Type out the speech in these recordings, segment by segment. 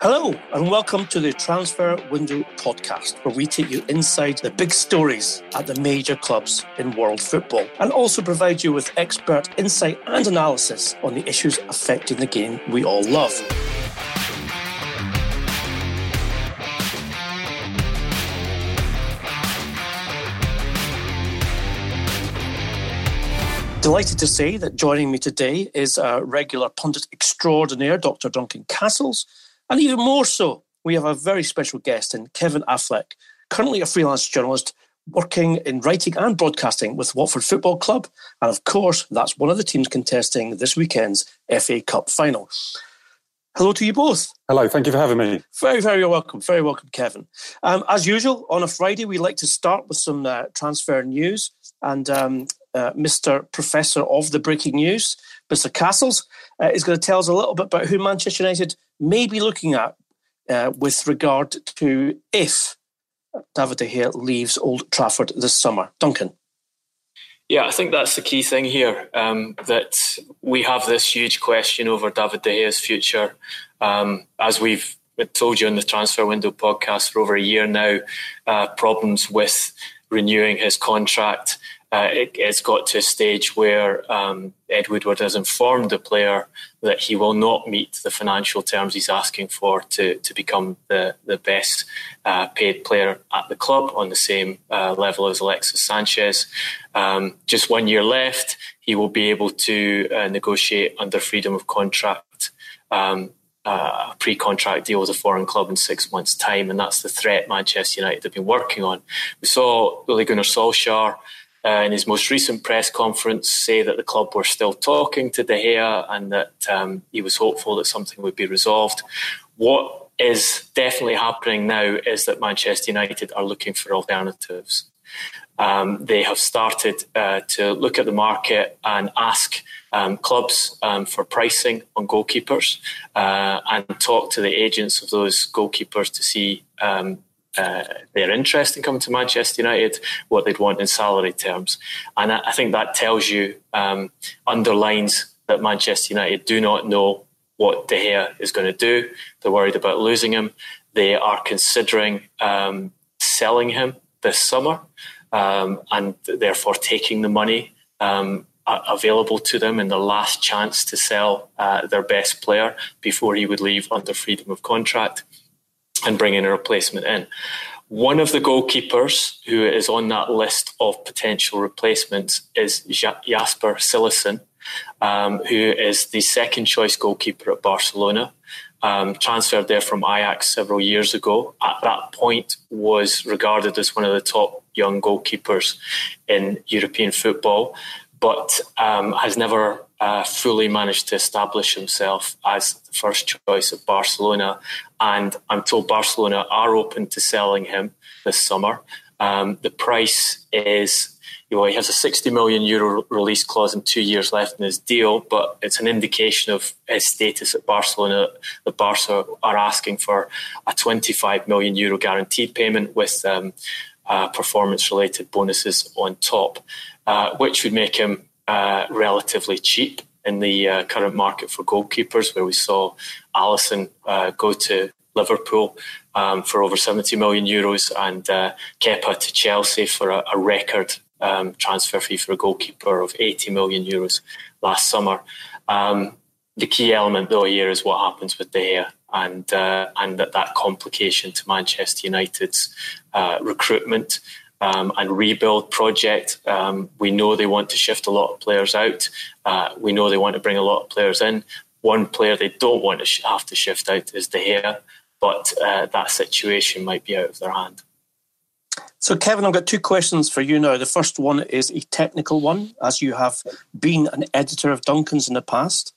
Hello, and welcome to the Transfer Window podcast, where we take you inside the big stories at the major clubs in world football and also provide you with expert insight and analysis on the issues affecting the game we all love. Delighted to say that joining me today is a regular pundit extraordinaire, Dr. Duncan Castles and even more so, we have a very special guest in Kevin Affleck, currently a freelance journalist working in writing and broadcasting with Watford Football Club. And of course, that's one of the teams contesting this weekend's FA Cup final. Hello to you both. Hello, thank you for having me. Very, very welcome. Very welcome, Kevin. Um, as usual, on a Friday, we like to start with some uh, transfer news. And um, uh, Mr. Professor of the breaking news, Mr. Castles, uh, is going to tell us a little bit about who Manchester United may be looking at uh, with regard to if David De Gea leaves Old Trafford this summer. Duncan. Yeah, I think that's the key thing here. Um, that we have this huge question over David De Gea's future. Um, as we've told you in the transfer window podcast for over a year now, uh, problems with renewing his contract uh, it, has got to a stage where um, Ed Woodward has informed the player that he will not meet the financial terms he's asking for to, to become the, the best uh, paid player at the club on the same uh, level as Alexis Sanchez. Um, just one year left, he will be able to uh, negotiate under freedom of contract. Um, a pre-contract deal with a foreign club in six months' time, and that's the threat Manchester United have been working on. We saw Ole Gunnar Solskjaer uh, in his most recent press conference say that the club were still talking to De Gea and that um, he was hopeful that something would be resolved. What is definitely happening now is that Manchester United are looking for alternatives. Um, they have started uh, to look at the market and ask um, clubs um, for pricing on goalkeepers uh, and talk to the agents of those goalkeepers to see um, uh, their interest in coming to Manchester United, what they'd want in salary terms. And I, think that tells you, um, underlines that Manchester United do not know what De Gea is going to do. They're worried about losing him. They are considering um, selling him this summer um, and therefore taking the money um, available to them in the last chance to sell uh, their best player before he would leave under freedom of contract and bringing a replacement in. One of the goalkeepers who is on that list of potential replacements is Jasper Cillessen, um, who is the second choice goalkeeper at Barcelona. Um, transferred there from Ajax several years ago. At that point, was regarded as one of the top young goalkeepers in European football, but um, has never uh, fully managed to establish himself as the first choice of Barcelona. And I'm told Barcelona are open to selling him this summer. Um, the price is, you know, he has a 60 million euro release clause and two years left in his deal, but it's an indication of his status at Barcelona. The Barca are asking for a 25 million euro guaranteed payment with um, uh, performance related bonuses on top, uh, which would make him uh, relatively cheap in the uh, current market for goalkeepers, where we saw Alisson uh, go to Liverpool um, for over 70 million euros and uh, Kepa to Chelsea for a, a record um, transfer fee for a goalkeeper of 80 million euros last summer. Um, the key element, though, here is what happens with De Gea and uh, and that, that complication to Manchester United's uh, recruitment um, and rebuild project. Um, we know they want to shift a lot of players out. Uh, we know they want to bring a lot of players in. One player they don't want to sh- have to shift out is De Gea, but uh, that situation might be out of their hand. So, Kevin, I've got two questions for you now. The first one is a technical one, as you have been an editor of Duncan's in the past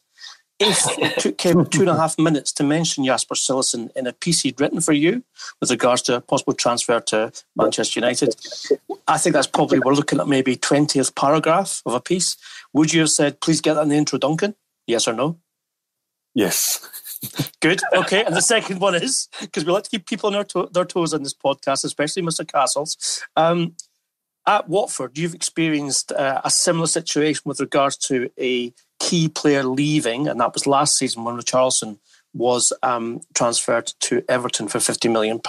if it took him two and a half minutes to mention Jasper Cillessen in a piece he'd written for you with regards to a possible transfer to Manchester United, I think that's probably, we're looking at maybe 20th paragraph of a piece. Would you have said, please get that in the intro, Duncan? Yes or no? Yes. Good. Okay. And the second one is because we like to keep people on their, to- their toes on this podcast, especially Mr. Castles. Um, at Watford, you've experienced uh, a similar situation with regards to a key player leaving, and that was last season when Richarlison was um, transferred to Everton for £50 million.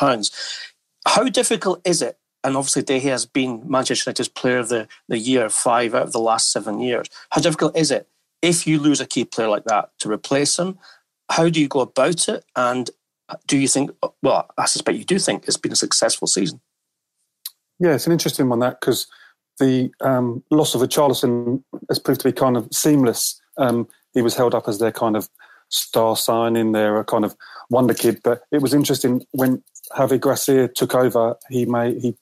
How difficult is it? And obviously, De Gea has been Manchester United's player of the, the year five out of the last seven years. How difficult is it if you lose a key player like that to replace him? How do you go about it? And do you think, well, I suspect you do think it's been a successful season? Yeah, it's an interesting one that because the um, loss of Richarlison has proved to be kind of seamless. Um, he was held up as their kind of star signing, their a kind of wonder kid. But it was interesting when Javi Gracia took over. He made he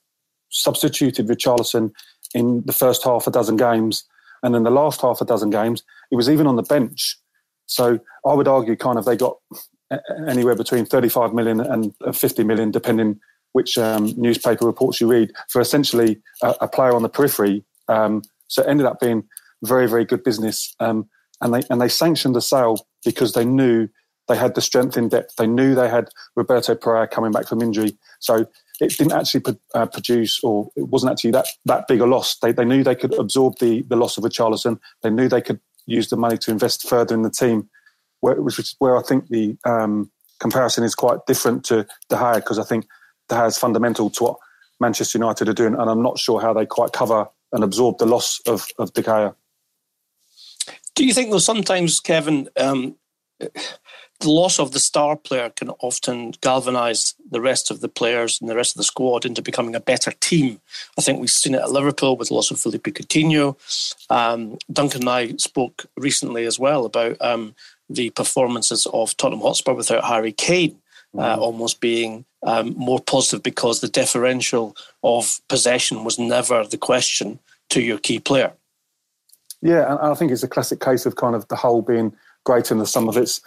substituted Richarlison in the first half a dozen games, and then the last half a dozen games, he was even on the bench. So I would argue, kind of, they got anywhere between 35 million and 50 million, depending which um, newspaper reports you read, for essentially a, a player on the periphery. Um, so it ended up being very, very good business. Um, and they and they sanctioned the sale because they knew they had the strength in depth. They knew they had Roberto Pereyra coming back from injury. So it didn't actually uh, produce, or it wasn't actually that, that big a loss. They, they knew they could absorb the, the loss of Richarlison. They knew they could use the money to invest further in the team, where, which is where I think the um, comparison is quite different to De Gea, because I think De Gea is fundamental to what Manchester United are doing, and I'm not sure how they quite cover and absorb the loss of, of De Gea. Do you think, though, sometimes, Kevin, um, the loss of the star player can often galvanise the rest of the players and the rest of the squad into becoming a better team. I think we've seen it at Liverpool with the loss of Philippe Coutinho. Um, Duncan and I spoke recently as well about um, the performances of Tottenham Hotspur without Harry Kane. Uh, mm-hmm. almost being um, more positive because the differential of possession was never the question to your key player. Yeah, and I think it's a classic case of kind of the whole being greater than the sum of its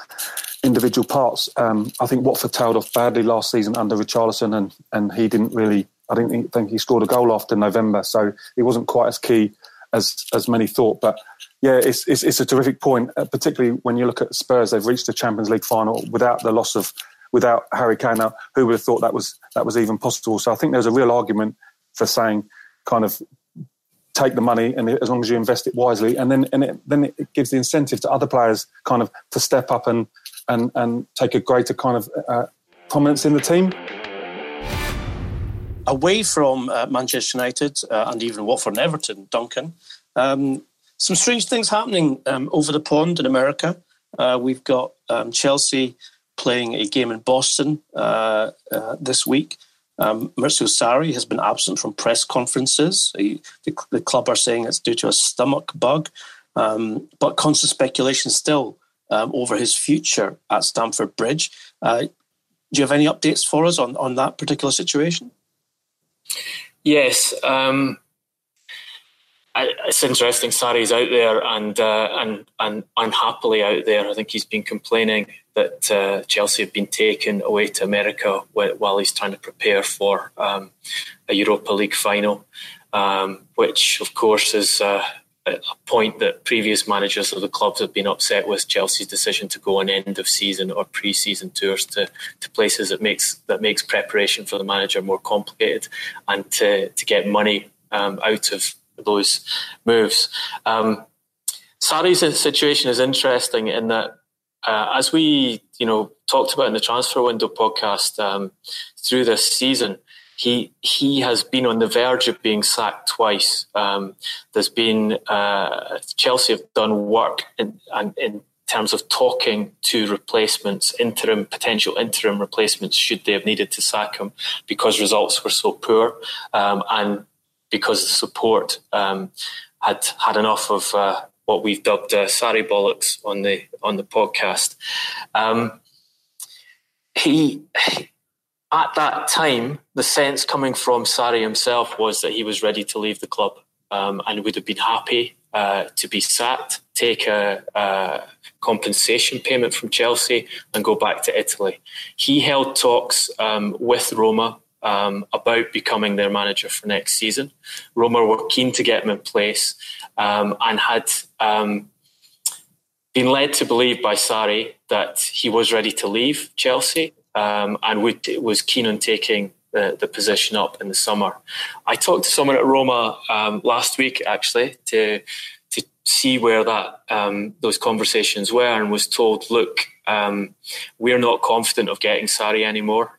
individual parts. Um, I think Watford tailed off badly last season under Richarlison, and and he didn't really. I didn't think he scored a goal after November, so he wasn't quite as key as as many thought. But yeah, it's it's, it's a terrific point, uh, particularly when you look at Spurs. They've reached the Champions League final without the loss of without Harry Kane. Now, who would have thought that was that was even possible? So I think there's a real argument for saying kind of take the money and as long as you invest it wisely. And then and it, then it gives the incentive to other players kind of to step up and and and take a greater kind of uh, prominence in the team. Away from uh, Manchester United uh, and even Watford and Everton Duncan um, some strange things happening um, over the pond in America. Uh, we've got um, Chelsea playing a game in Boston uh, uh, this week um, Sarri has been absent from press conferences. He, the, the, club are saying it's due to a stomach bug, um, but constant speculation still um, over his future at Stamford Bridge. Uh, do you have any updates for us on, on that particular situation? Yes. Um, it's interesting. Sarri's out there and uh, and and unhappily out there. I think he's been complaining that uh, Chelsea have been taken away to America while he's trying to prepare for um, a Europa League final, um, which of course is uh, a point that previous managers of the clubs have been upset with Chelsea's decision to go on end of season or pre-season tours to, to places that makes that makes preparation for the manager more complicated and to, to get money um, out of those moves. Um, situation is interesting in that uh, as we, you know, talked about in the transfer window podcast um, through this season, he he has been on the verge of being sacked twice. Um, there's been uh, Chelsea have done work in, in terms of talking to replacements, interim potential interim replacements, should they have needed to sack him because results were so poor, um, and because the support um, had had enough of uh, what we've dubbed uh, Sarri bollocks on the on the podcast. Um, he at that time, the sense coming from Sarri himself was that he was ready to leave the club um, and would have been happy uh, to be sacked, take a, a, compensation payment from Chelsea, and go back to Italy. He held talks um, with Roma um, about becoming their manager for next season. Roma were keen to get him in place um, and had um, been led to believe by Sarri that he was ready to leave Chelsea um, and would, was keen on taking the, the, position up in the summer. I talked to someone at Roma um, last week actually to to see where that um, those conversations were and was told, look, Um, we're not confident of getting Sarri anymore.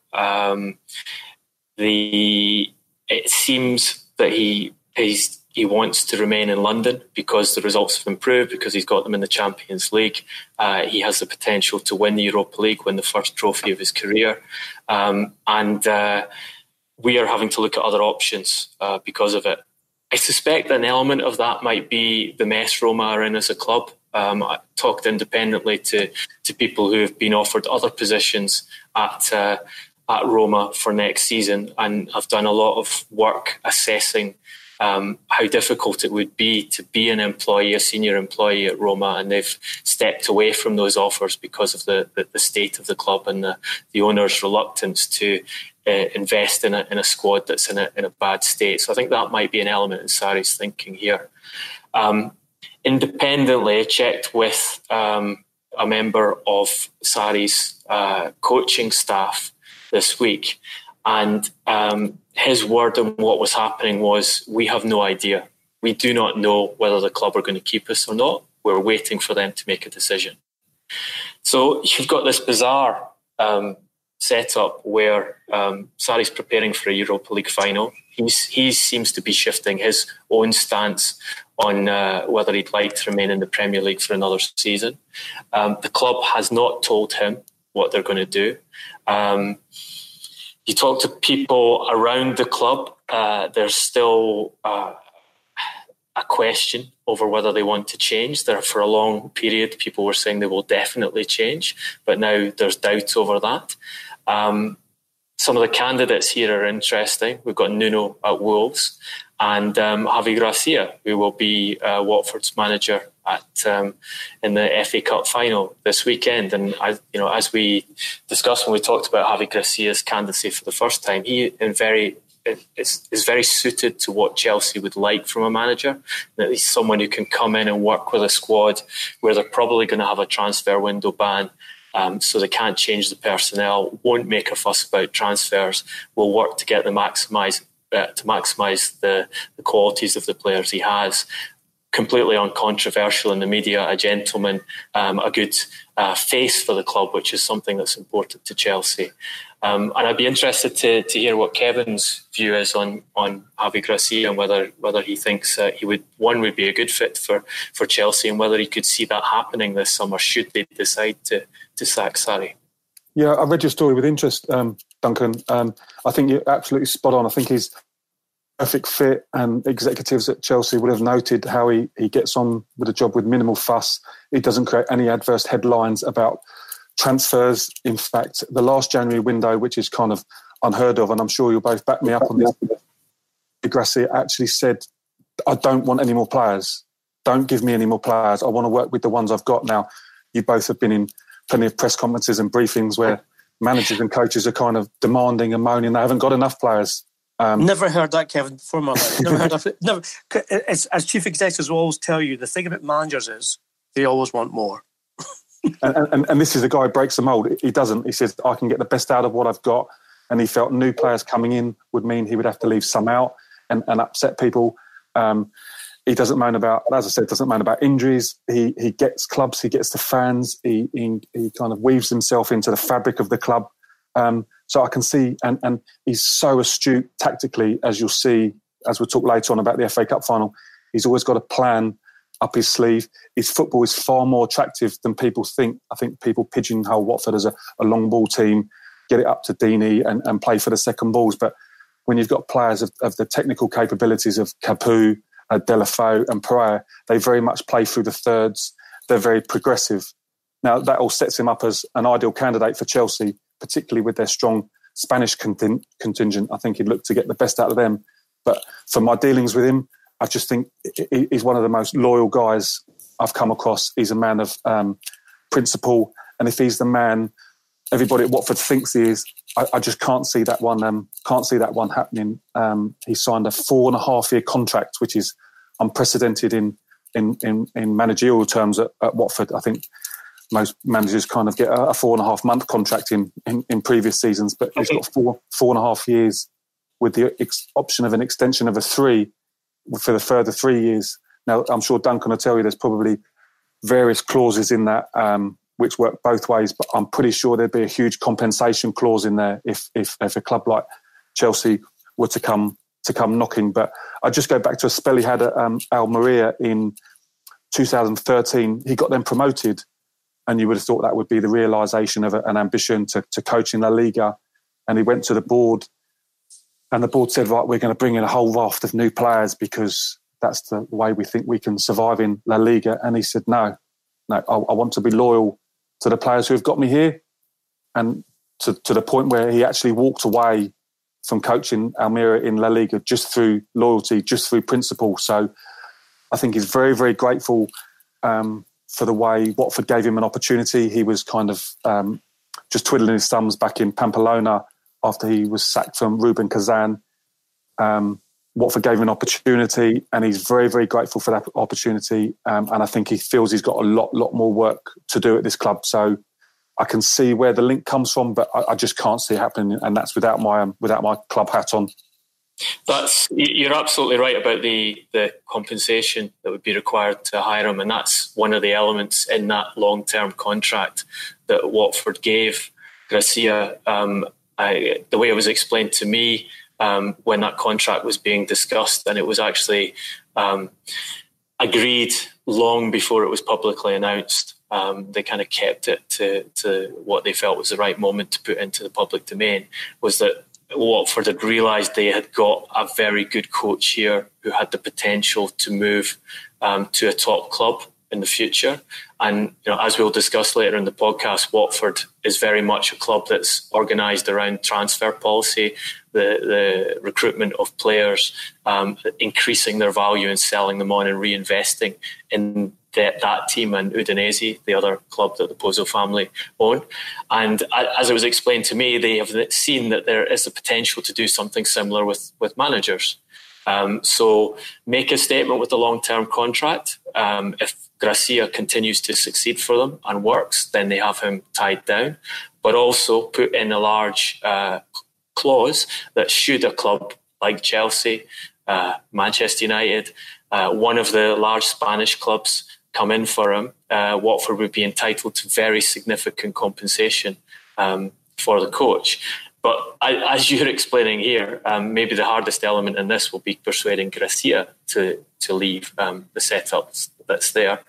The it seems that he he's he wants to remain in London because the results have improved, because he's got them in the Champions League. Uh, he has the potential to win the Europa League, win the first trophy of his career. Um, and uh, we are having to look at other options uh, because of it. I suspect an element of that might be the mess Roma are in as a club. Um, I talked independently to, to people who have been offered other positions at uh, at Roma for next season and I've done a lot of work assessing um, how difficult it would be to be an employee, a senior employee at Roma, and they've stepped away from those offers because of the, the, the state of the club and the, the owner's reluctance to uh, invest in a, in a squad that's in a, in a bad state. So I think that might be an element in Sarri's thinking here. Um, independently, I checked with um, a member of Sarri's uh, coaching staff this week, and um, his word on what was happening was, "We have no idea. We do not know whether the club are going to keep us or not. We're waiting for them to make a decision." So you've got this bizarre um, setup where um, Sarri's preparing for a Europa League final. He's, he seems to be shifting his own stance on uh, whether he'd like to remain in the Premier League for another season. Um, the club has not told him what they're going to do. Um, you talk to people around the club, uh, there's still uh, a question over whether they want to change. There, for a long period, people were saying they will definitely change, but now there's doubts over that. Um, some of the candidates here are interesting. We've got Nuno at Wolves and um, Javi Gracia, who will be uh, Watford's manager at um, in the FA Cup final this weekend. And as you know, as we discussed when we talked about Javi Gracia's candidacy for the first time, he in very is, is very suited to what Chelsea would like from a manager. That he's someone who can come in and work with a squad where they're probably going to have a transfer window ban. Um, so they can't change the personnel, won't make a fuss about transfers, will work to get the maximise uh, to maximise the, the qualities of the players he has, completely uncontroversial in the media, a gentleman, um, a good uh, face for the club, which is something that's important to Chelsea. Um, and I'd be interested to, to hear what Kevin's view is on on Javi Gracia and whether whether he thinks uh, he would one would be a good fit for, for Chelsea and whether he could see that happening this summer should they decide to to sack Sarri. Yeah, I read your story with interest, um, Duncan. Um, I think you're absolutely spot on. I think he's perfect fit, and executives at Chelsea would have noted how he, he gets on with a job with minimal fuss. He doesn't create any adverse headlines about transfers. In fact, the last January window, which is kind of unheard of, and I'm sure you'll both back me up on this, Gracia actually said, I don't want any more players. Don't give me any more players. I want to work with the ones I've got now. You both have been in plenty of press conferences and briefings where managers and coaches are kind of demanding and moaning they haven't got enough players. Um, never heard that, Kevin, before my life. Never heard of it. Never. As, as chief executives will always tell you, the thing about managers is they always want more. and, and, and, this is the guy who breaks the mold. He doesn't. He says, I can get the best out of what I've got. And he felt new players coming in would mean he would have to leave some out and, and upset people. Um, he doesn't moan about, as I said, doesn't moan about injuries. He he gets clubs, he gets the fans. He he, he kind of weaves himself into the fabric of the club. Um, so I can see, and, and he's so astute tactically, as you'll see, as we'll talk later on about the FA Cup final. He's always got a plan up his sleeve. His football is far more attractive than people think. I think people pigeonhole Watford as a, a long ball team, get it up to Deeney and, and play for the second balls. But when you've got players of, of the technical capabilities of Capoue, uh, Deulofeu, and Pereyra, they very much play through the thirds. They're very progressive. Now, that all sets him up as an ideal candidate for Chelsea particularly with their strong Spanish contingent. I think he'd look to get the best out of them. But for my dealings with him, I just think he's one of the most loyal guys I've come across. He's a man of um, principle, and if he's the man everybody at Watford thinks he is, I, I just can't see that one. Um, can't see that one happening. Um, he signed a four and a half year contract, which is unprecedented in in in, in managerial terms at, at Watford. I think most managers kind of get a, four and a half month contract in, in, in previous seasons, but he's got four four and a half years with the ex- option of an extension of a three for the further three years. Now, I'm sure Duncan will tell you there's probably various clauses in that um, which work both ways. But I'm pretty sure there'd be a huge compensation clause in there if if, if a club like Chelsea were to come to come knocking. But I just go back to a spell he had at um, Almeria in 2013. He got them promoted, and you would have thought that would be the realization of an ambition to, to coach in La Liga. And he went to the board, and the board said, "Right, we're going to bring in a whole raft of new players because that's the way we think we can survive in La Liga." And he said, "No, no, I, I want to be loyal to the players who have got me here." And to, to the point where he actually walked away from coaching Almeria in La Liga just through loyalty, just through principle. So I think he's very, very grateful um, for the way Watford gave him an opportunity. He was kind of um, just twiddling his thumbs back in Pamplona after he was sacked from Rubin Kazan. Um, Watford gave him an opportunity, and he's very, very grateful for that opportunity. Um, and I think he feels he's got a lot, lot more work to do at this club. So I can see where the link comes from, but I, I just can't see it happening, and that's without my um, without my club hat on. That's you're absolutely right about the the compensation that would be required to hire him, and that's one of the elements in that long term contract that Watford gave Gracia. Um, I, the way it was explained to me um, when that contract was being discussed, and it was actually um, agreed long before it was publicly announced um, they kind of kept it to, to what they felt was the right moment to put into the public domain was that Watford had realised they had got a very good coach here who had the potential to move um, to a top club in the future. And you know, as we'll discuss later in the podcast, Watford is very much a club that's organised around transfer policy, the, the recruitment of players, um, increasing their value and selling them on and reinvesting in that, that team and Udinese, the other club that the Pozzo family own. And as it was explained to me, they have seen that there is a potential to do something similar with, with managers. Um, so make a statement with a long term contract. Um, if Gracia continues to succeed for them and works, then they have him tied down. But also put in a large uh, clause that should a club like Chelsea, uh, Manchester United, uh, one of the large Spanish clubs come in for him, uh, Watford would be entitled to very significant compensation um, for the coach. But as you're explaining here, um, maybe the hardest element in this will be persuading Gracia to to leave um, the setup that's there.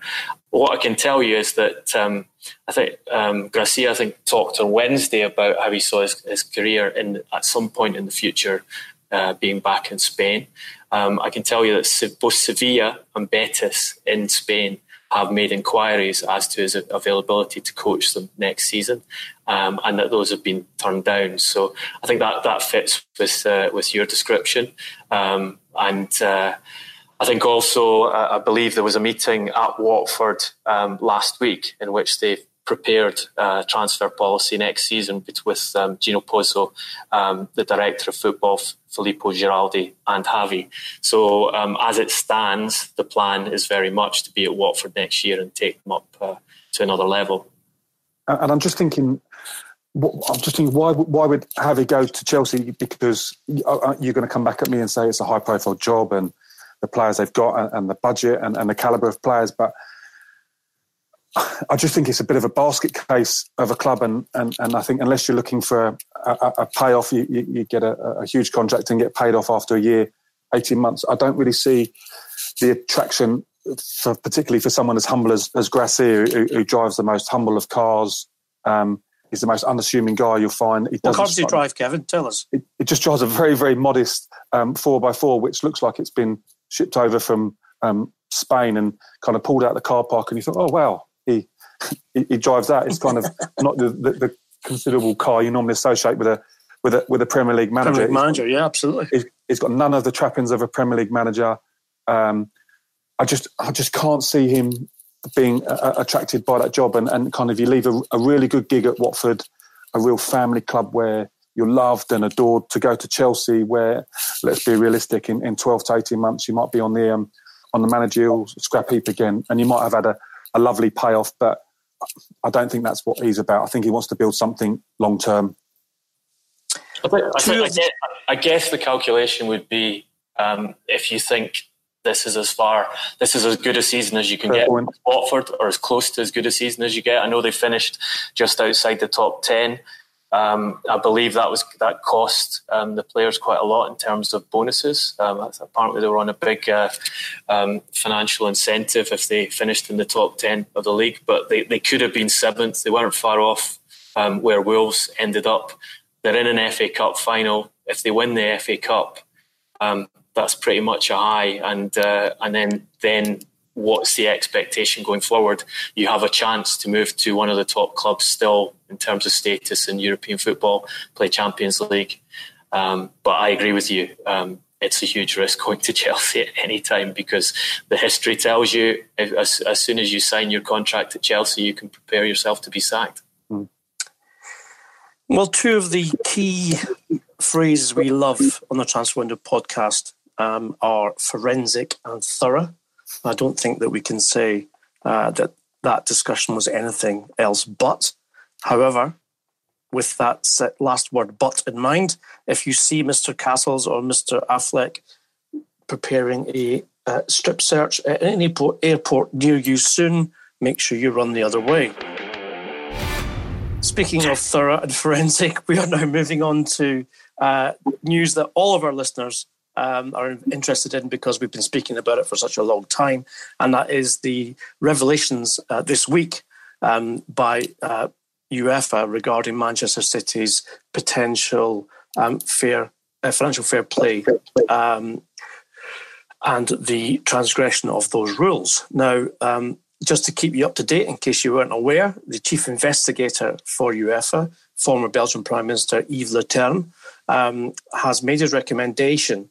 what I can tell you is that um, I think um, Gracia, I think, talked on Wednesday about how he saw his, his career in at some point in the future uh, being back in Spain. Um, I can tell you that both Sevilla and Betis in Spain have made inquiries as to his availability to coach them next season, um, and that those have been turned down. So I think that that fits with uh, with your description, um, and. Uh, I think also, uh, I believe there was a meeting at Watford um, last week in which they prepared uh, transfer policy next season with um, Gino Pozzo, um, the director of football, Filippo Giraldi, and Javi. So, um, as it stands, the plan is very much to be at Watford next year and take them up uh, to another level. And I'm just thinking, I'm just thinking, why why would Javi go to Chelsea? Because uh, uh, you're going to come back at me and say it's a high profile job and the players they've got and, the budget and, and the caliber of players, but I just think it's a bit of a basket case of a club, and and, and I think unless you're looking for a, a, payoff, you, you, you get a, a, huge contract and get paid off after a year, eighteen months. I don't really see the attraction, for, particularly for someone as humble as, as Gracia, who, who drives the most humble of cars. Um, he's the most unassuming guy you'll find. He what car does he drive, Kevin? Tell us. It, it just drives a very very modest um, four x four, which looks like it's been shipped over from um, Spain and kind of pulled out of the car park, and you thought, oh wow he, he, he drives that. It's kind of not the, the, the, considerable car you normally associate with a with a with a Premier League manager. Premier League manager, yeah, absolutely. He's, he's got none of the trappings of a Premier League manager. Um, I just I just can't see him being uh, attracted by that job. And, and kind of you leave a, a, really good gig at Watford, a real family club where you're loved and adored, to go to Chelsea, where let's be realistic, in, in 12 to 18 months you might be on the um, on the managerial scrap heap again, and you might have had a, a lovely payoff, but I don't think that's what he's about. I think he wants to build something long term. I, I, I, guess, I, guess, the calculation would be um, if you think this is as far, this is as good a season as you can Fair get. Point. Watford, or as close to as good a season as you get. I know they finished just outside the top ten. Um, I believe that was that cost um, the players quite a lot in terms of bonuses. Um, apparently, they were on a big uh, um, financial incentive if they finished in the top ten of the league. But they, they could have been seventh. They weren't far off um, where Wolves ended up. They're in an FA Cup final. If they win the FA Cup, um, that's pretty much a high. And uh, and then then what's the expectation going forward? You have a chance to move to one of the top clubs still in terms of status in European football, play Champions League. Um, but I agree with you. Um, it's a huge risk going to Chelsea at any time because the history tells you if, as, as, soon as you sign your contract at Chelsea, you can prepare yourself to be sacked. Hmm. Well, two of the key phrases we love on the Transfer Window podcast um, are forensic and thorough. I don't think that we can say uh, that that discussion was anything else but. However, with that last word but in mind, if you see Mr. Castles or Mr. Affleck preparing a uh, strip search at any airport near you soon, make sure you run the other way. Speaking of thorough and forensic, we are now moving on to uh, news that all of our listeners um, are interested in because we've been speaking about it for such a long time, and that is the revelations uh, this week um, by uh, UEFA regarding Manchester City's potential um, fair uh, financial fair play um, and the transgression of those rules. Now, um, just to keep you up to date, in case you weren't aware, the chief investigator for UEFA, former Belgian Prime Minister Yves Leterme, um, has made his recommendation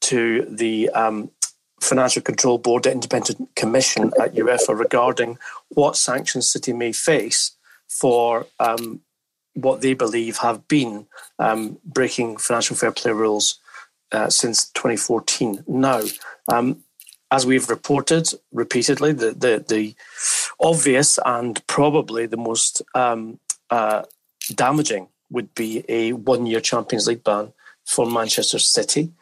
to the um, Financial Control Board, independent commission at UEFA regarding what sanctions City may face for um, what they believe have been um, breaking financial fair play rules uh, since 2014. Now, um, as we've reported repeatedly, the, the, the, obvious and probably the most um, uh, damaging would be a one year Champions League ban for Manchester City.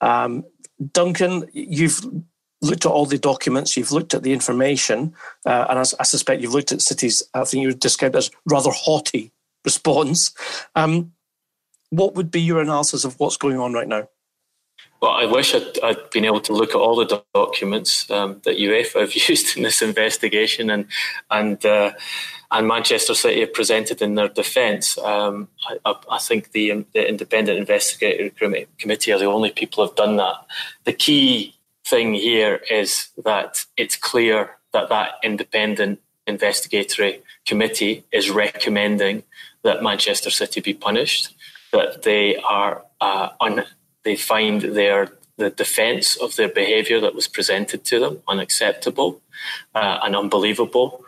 Um, Duncan, you've looked at all the documents, you've looked at the information, uh, and I, I, suspect you've looked at cities. I think you would describe as rather haughty response. Um, what would be your analysis of what's going on right now? Well, I wish I'd, I'd, been able to look at all the documents um, that UEFA have used in this investigation and and uh, and Manchester City have presented in their defence. Um, I, I, think the, the independent investigative committee are the only people who have done that. The key thing here is that it's clear that that independent investigatory committee is recommending that Manchester City be punished, that they are uh, un- they find their the defence of their behaviour that was presented to them unacceptable uh, and unbelievable.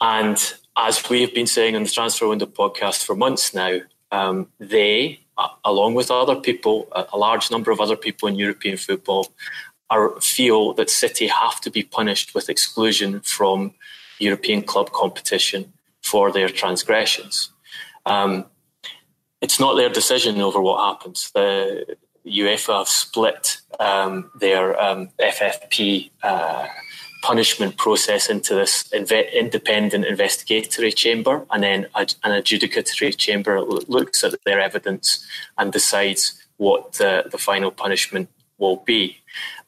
And as we have been saying on the Transfer Window podcast for months now, um, they, uh, along with other people, a, large number of other people in European football, are, feel that City have to be punished with exclusion from European club competition for their transgressions. Um, it's not their decision over what happens. The UEFA have split um, their um, FFP uh, punishment process into this inve- independent investigatory chamber and then an adjudicatory chamber looks at their evidence and decides what the, the final punishment will be.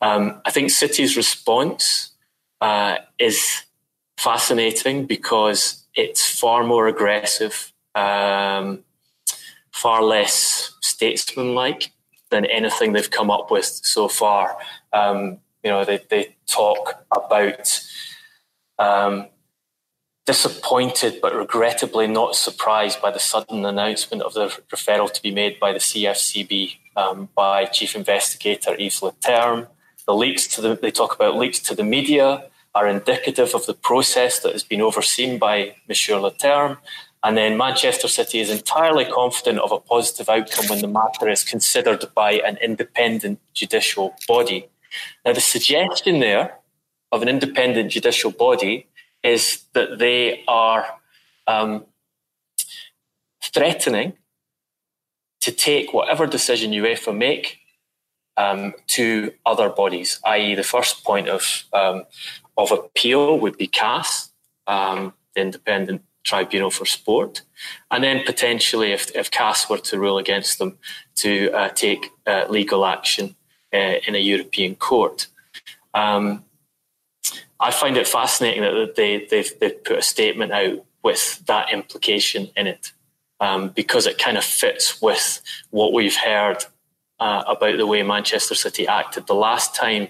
Um, I think City's response uh, is fascinating because it's far more aggressive, um, far less statesmanlike than anything they've come up with so far. Um, you know, they, they talk about um, disappointed but regrettably not surprised by the sudden announcement of the referral to be made by the CFCB um, by Chief Investigator Yves Leterme. The leaks to the, they talk about leaks to the media are indicative of the process that has been overseen by Monsieur Leterme. And then Manchester City is entirely confident of a positive outcome when the matter is considered by an independent judicial body. Now, the suggestion there of an independent judicial body is that they are um, threatening to take whatever decision UEFA make um, to other bodies, i.e., the first point of um, of appeal would be CAS, um, the Independent Tribunal for Sport, and then potentially, if, if CAS were to rule against them, to uh, take uh, legal action uh, in a European court. Um, I find it fascinating that they, they've, they've put a statement out with that implication in it um, because it kind of fits with what we've heard uh, about the way Manchester City acted the last time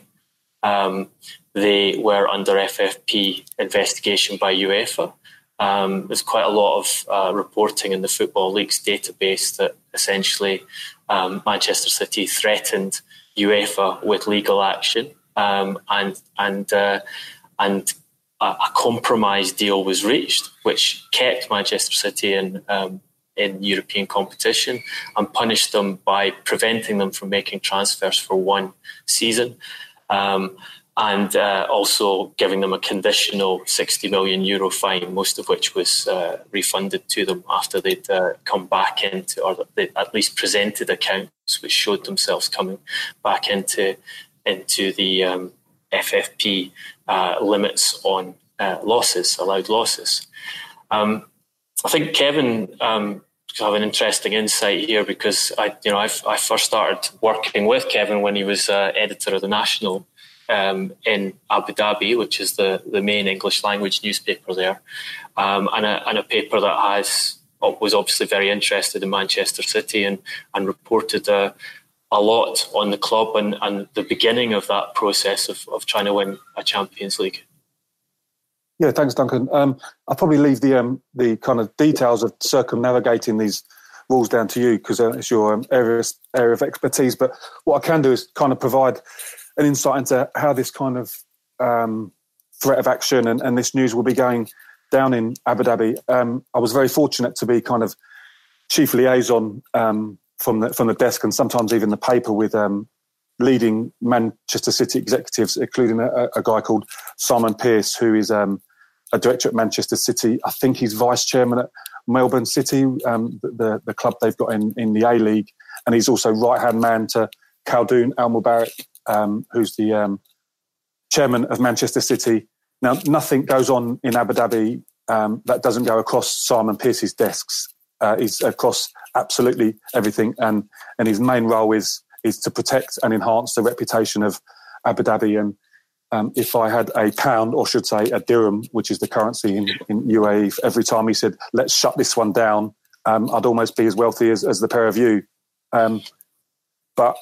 um, they were under FFP investigation by UEFA. Um, there's quite a lot of uh, reporting in the Football Leaks database that essentially um, Manchester City threatened UEFA with legal action, um, and and uh, and a, a, compromise deal was reached, which kept Manchester City in um, in European competition and punished them by preventing them from making transfers for one season. And uh, also giving them a conditional 60 million euro fine, most of which was uh, refunded to them after they'd uh, come back into, or they at least presented accounts which showed themselves coming back into into the um, FFP uh, limits on uh, losses, allowed losses. Um, I think Kevin um, have an interesting insight here because I, you know, I've, I first started working with Kevin when he was uh, editor of the National um, in Abu Dhabi, which is the, the main English language newspaper there, um, and, a, and a paper that has uh, was obviously very interested in Manchester City and, and reported a, a lot on the club and, and the beginning of that process of, of trying to win a Champions League. Yeah, thanks, Duncan. Um, I'll probably leave the um, the kind of details of circumnavigating these rules down to you because uh, it's your um, area area of expertise. But what I can do is kind of provide an insight into how this kind of um, threat of action and, and, this news will be going down in Abu Dhabi. Um, I was very fortunate to be kind of chief liaison um, from the from the desk and sometimes even the paper with um, leading Manchester City executives, including a, a guy called Simon Pearce, who is um, a director at Manchester City. I think he's vice chairman at Melbourne City, um, the, the club they've got in, in the A League, and he's also right hand man to Khaldoon Al Mubarak, um, who's the um, chairman of Manchester City. Now, nothing goes on in Abu Dhabi um, that doesn't go across Simon Pearce's desks. Uh, he's across absolutely everything, and and his main role is is to protect and enhance the reputation of Abu Dhabi. And um, if I had a pound, or should say a dirham, which is the currency in, in UAE, every time he said, "Let's shut this one down," um, I'd almost be as wealthy as, as the pair of you. Um, but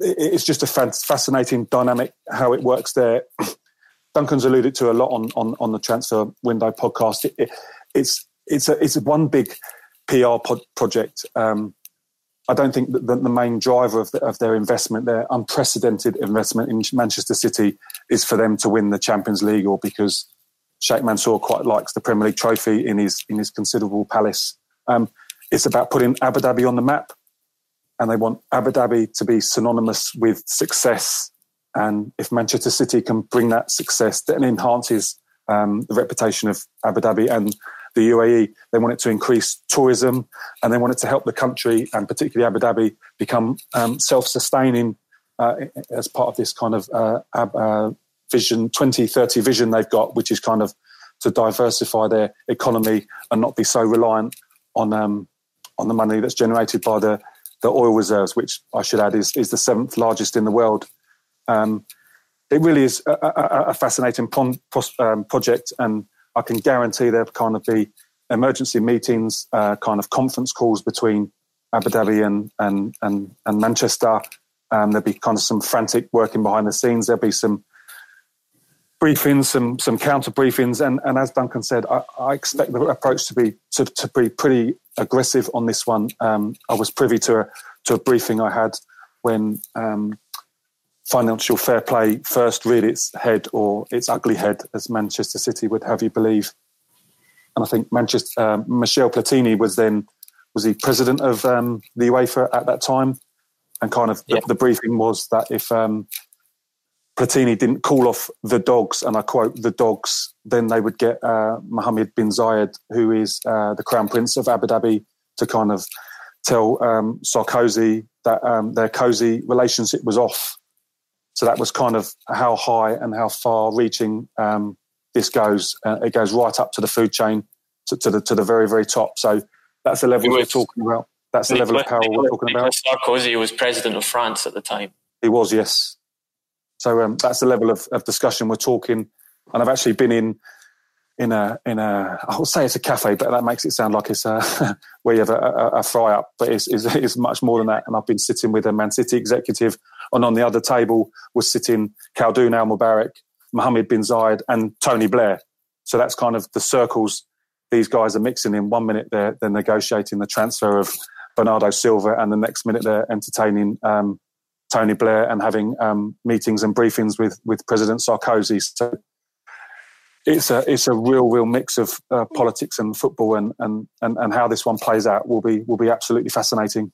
it's just a fascinating dynamic how it works there. Duncan's alluded to a lot on on, on the transfer window podcast. It, it, it's it's a it's one big PR pod, project. Um, I don't think that the, the main driver of, the, of, their investment, their unprecedented investment in Manchester City, is for them to win the Champions League, or because Sheikh Mansour quite likes the Premier League trophy in his in his considerable palace. Um, it's about putting Abu Dhabi on the map and they want Abu Dhabi to be synonymous with success. And if Manchester City can bring that success, then enhances um, the reputation of Abu Dhabi and the UAE. They want it to increase tourism, and they want it to help the country and particularly Abu Dhabi become um, self-sustaining uh, as part of this kind of uh, uh, vision 2030 vision they've got, which is kind of to diversify their economy and not be so reliant on um, on the money that's generated by the the oil reserves, which I should add is, is the seventh largest in the world. Um, it really is a, a, a fascinating um, project, and I can guarantee there'll kind of be emergency meetings, uh, kind of conference calls between Abu Dhabi and and and, and Manchester. Um, there'll be kind of some frantic working behind the scenes. There'll be some briefings, some some counter briefings, and, and as Duncan said, I, I expect the approach to be to, to be pretty aggressive on this one. Um, I was privy to a, to a briefing I had when um, financial fair play first reared its head or its ugly head, as Manchester City would have you believe. And I think Manchester Michel Platini was then was he president of um, the UEFA at that time, and kind of yeah. the, the, briefing was that if um, Platini didn't call off the dogs, and I quote the dogs, then they would get uh, Mohammed bin Zayed, who is uh, the crown prince of Abu Dhabi, to kind of tell um, Sarkozy that um, their cozy relationship was off. So that was kind of how high and how far reaching um, this goes. Uh, it goes right up to the food chain, to, to, the to the very very top. So that's the level we're talking about. That's the level of power we're talking about. Sarkozy was president of France at the time. He was, yes. So um, that's the level of, of discussion we're talking. And I've actually been in in a in a I will say it's a cafe, but that makes it sound like it's a where you have a, a, a fry up, but it's, it's, it's much more than that. And I've been sitting with a Man City executive, and on the other table was sitting Khaldoon Al Mubarak, Mohammed bin Zayed, and Tony Blair. So that's kind of the circles these guys are mixing in. One minute they're they're negotiating the transfer of Bernardo Silva, and the next minute they're entertaining um, Tony Blair and having um, meetings and briefings with with President Sarkozy. So it's a it's a real real mix of uh, politics and football and, and and and how this one plays out will be will be absolutely fascinating.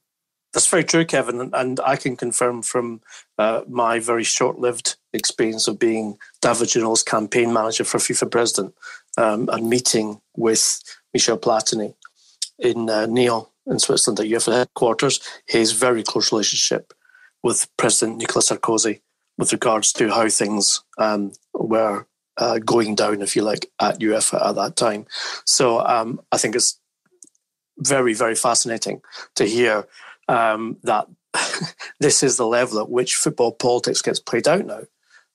That's very true, Kevin, and I can confirm from uh, my very short-lived experience of being David Ginola's campaign manager for FIFA president um, and meeting with Michel Platini in uh, Nyon in Switzerland at UEFA headquarters, his very close relationship with President Nicolas Sarkozy with regards to how things um, were uh, going down, if you like, at UEFA at that time. So um, I think it's very, very fascinating to hear um, that this is the level at which football politics gets played out now.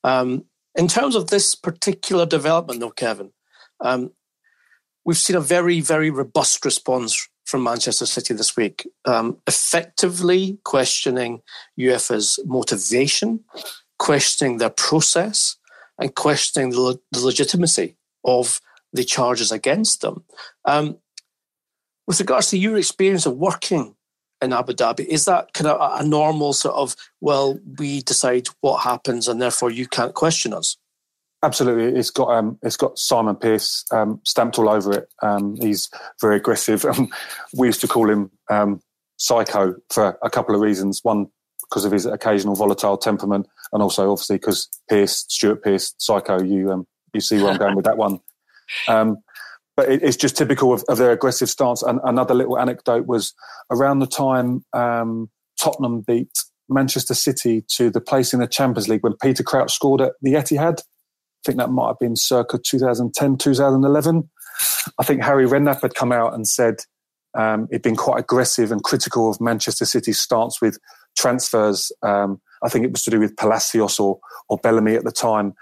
Um, in terms of this particular development, though, Kevin, um, we've seen a very, very robust response from Manchester City this week, um, effectively questioning UEFA's motivation, questioning their process, and questioning the, le- the legitimacy of the charges against them. Um, with regards to your experience of working in Abu Dhabi, is that kind of a, a normal sort of, well, we decide what happens and therefore you can't question us? Absolutely, it's got um, it's got Simon Pearce um, stamped all over it. Um, he's very aggressive. we used to call him um, Psycho for a couple of reasons. One, because of his occasional volatile temperament, and also obviously because Pearce, Stuart Pearce, Psycho. You um, you see where I'm going with that one. Um, but it, it's just typical of, of, their aggressive stance. And another little anecdote was around the time Tottenham beat Manchester City to the place in the Champions League when Peter Crouch scored at the Etihad think that might have been circa 2010, 2011. I think Harry Redknapp had come out and said um, he'd been quite aggressive and critical of Manchester City's stance with transfers. Um, I think it was to do with Palacios or, or Bellamy at the time.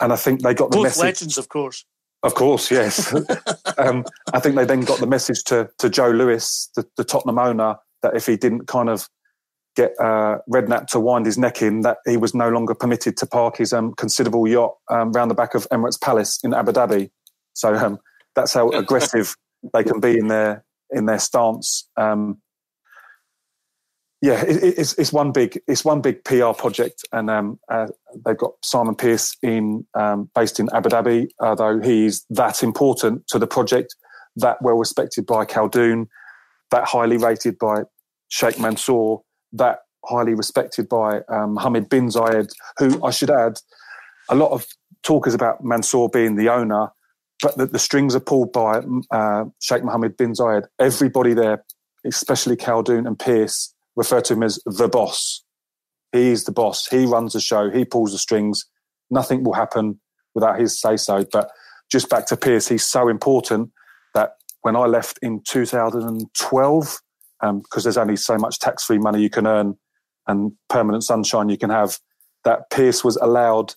And I think they got the Both message. legends, of course. Of course, yes. um, I think they then got the message to, to Joe Lewis, the, the Tottenham owner, that if he didn't kind of get uh, Redknapp to wind his neck in that he was no longer permitted to park his um, considerable yacht um, round the back of Emirates Palace in Abu Dhabi. So um, that's how aggressive they can be in their in their stance. Um, yeah, it, it's it's one big it's one big PR project, and um, uh, they've got Simon Pearce in um, based in Abu Dhabi. Although he's that important to the project, that well respected by Khaldoon, that highly rated by Sheikh Mansour, that highly respected by um, Mohammed bin Zayed, who I should add, a lot of talk is about Mansour being the owner, but the, the strings are pulled by uh, Sheikh Mohammed bin Zayed. Everybody there, especially Khaldoon and Pearce, refer to him as the boss. He's the boss. He runs the show. He pulls the strings. Nothing will happen without his say so. But just back to Pearce, he's so important that when I left in 2012, because um, there's only so much tax free money you can earn and permanent sunshine you can have. That Pearce was allowed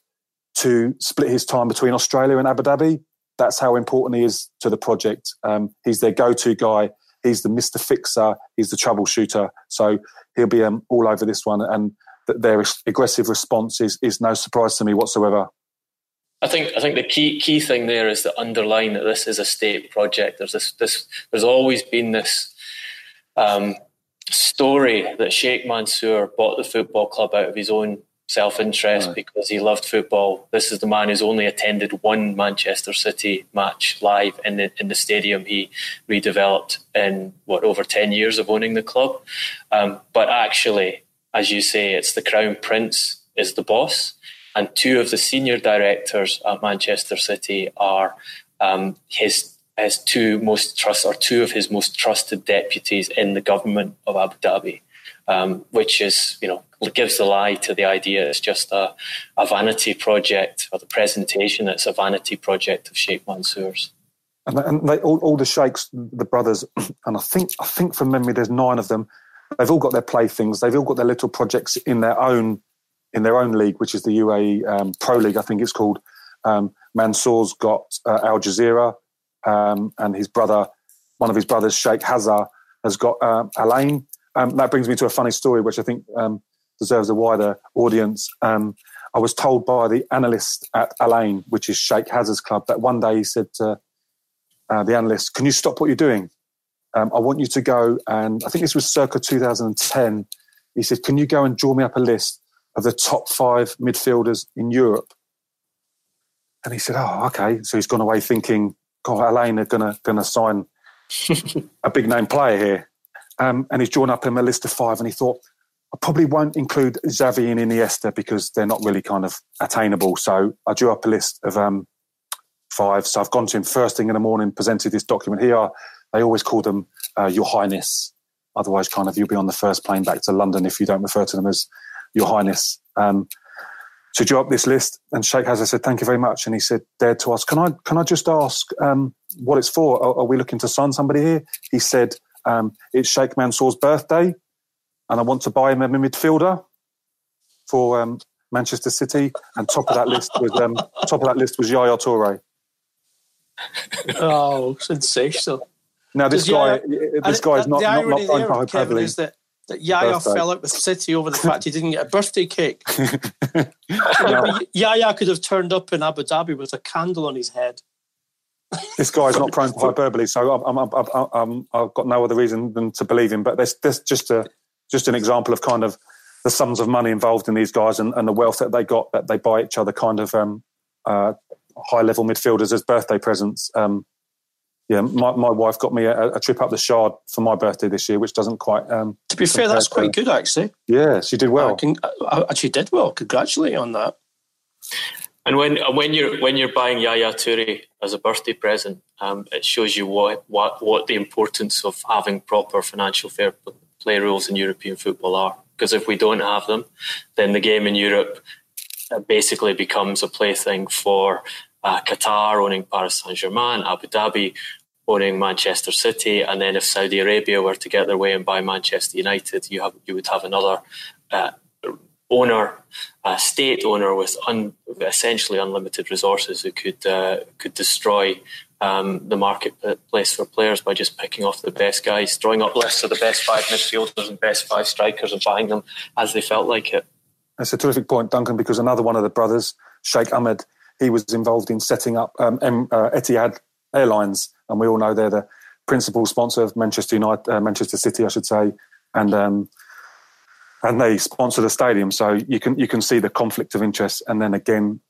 to split his time between Australia and Abu Dhabi. That's how important he is to the project. Um, he's their go to guy. He's the Mr. Fixer. He's the troubleshooter. So he'll be um, all over this one. And th- their aggressive response is, is no surprise to me whatsoever. I think I think the key key thing there is to underline that this is a state project. There's this, this there's always been this um, story that Sheikh Mansour bought the football club out of his own self interest right. because he loved football. This is the man who's only attended one Manchester City match live in the in the stadium he redeveloped in what over ten years of owning the club. Um, but actually, as you say, it's the Crown Prince is the boss, and two of the senior directors at Manchester City are um, his his two most trust or two of his most trusted deputies in the government of Abu Dhabi, um, which is you know gives the lie to the idea it's just a, a vanity project or the presentation it's a vanity project of Sheikh Mansour's. And, and they, all, all the sheikhs, the brothers, and I think I think from memory there's nine of them. They've all got their playthings. They've all got their little projects in their own in their own league, which is the UAE um, Pro League, I think it's called. Um, Mansour's got uh, Al Jazira, um, and his brother, one of his brothers, Sheikh Hazza, has got uh, Al Ain. Um, that brings me to a funny story, which I think um, deserves a wider audience. Um, I was told by the analyst at Al Ain, which is Sheikh Hazza's club, that one day he said to uh, the analyst, "Can you stop what you're doing? Um, I want you to go and I think this was circa 2010." He said, "Can you go and draw me up a list of the top five midfielders in Europe?" And he said, "Oh, okay." So he's gone away thinking, "God, Al Ain are gonna gonna sign a big name player here," um, and he's drawn up him a list of five. And he thought, "I probably won't include Xavi and Iniesta because they're not really kind of attainable." So I drew up a list of um, five. So I've gone to him first thing in the morning, presented this document. Here, they always call them uh, Your Highness. Otherwise, kind of, you'll be on the first plane back to London if you don't refer to them as Your Highness. Um, so drew up this list, and Sheikh Hazza said, "Thank you very much." And he said, "Dared to ask, can I can I just ask um, what it's for? Are, are, we looking to sign somebody here?" He said, um, "It's Sheikh Mansour's birthday, and I want to buy him a midfielder for um, Manchester City." And top of that list was um, top of that list was Yaya Toure. oh, sensational! Now this Does guy, Yaya, this guy is not not, not. Is that that Yaya birthday. fell out with City over the fact he didn't get a birthday cake. no. Yaya could have turned up in Abu Dhabi with a candle on his head. this guy's not prone to hyperbole, so I'm, I'm, I'm, i have got no other reason than to believe him. But there's, there's just a just an example of kind of the sums of money involved in these guys and, and the wealth that they got that they buy each other kind of um, uh, high level midfielders as birthday presents. Um, yeah, my, my wife got me a, a, trip up the Shard for my birthday this year, which doesn't quite. Um, to be fair, that's quite good actually. Yeah, she did well. Can, she did well. Congratulate on that. And when when you're when you're buying Yaya Toure as a birthday present, um, it shows you what, what what the importance of having proper financial fair play rules in European football are. Because if we don't have them, then the game in Europe uh, basically becomes a plaything for uh, Qatar owning Paris Saint Germain, Abu Dhabi owning Manchester City, and then if Saudi Arabia were to get their way and buy Manchester United, you have you would have another uh, owner, a state owner with un, essentially unlimited resources who could uh, could destroy um, the marketplace for players by just picking off the best guys, drawing up lists of the best five midfielders and best five strikers and buying them as they felt like it. That's a terrific point, Duncan, because another one of the brothers, Sheikh Ahmed, he was involved in setting up um, uh, Etihad Airlines, and we all know they're the principal sponsor of Manchester United, uh, Manchester City, I should say, and um, and they sponsor the stadium. So you can you can see the conflict of interest, and then again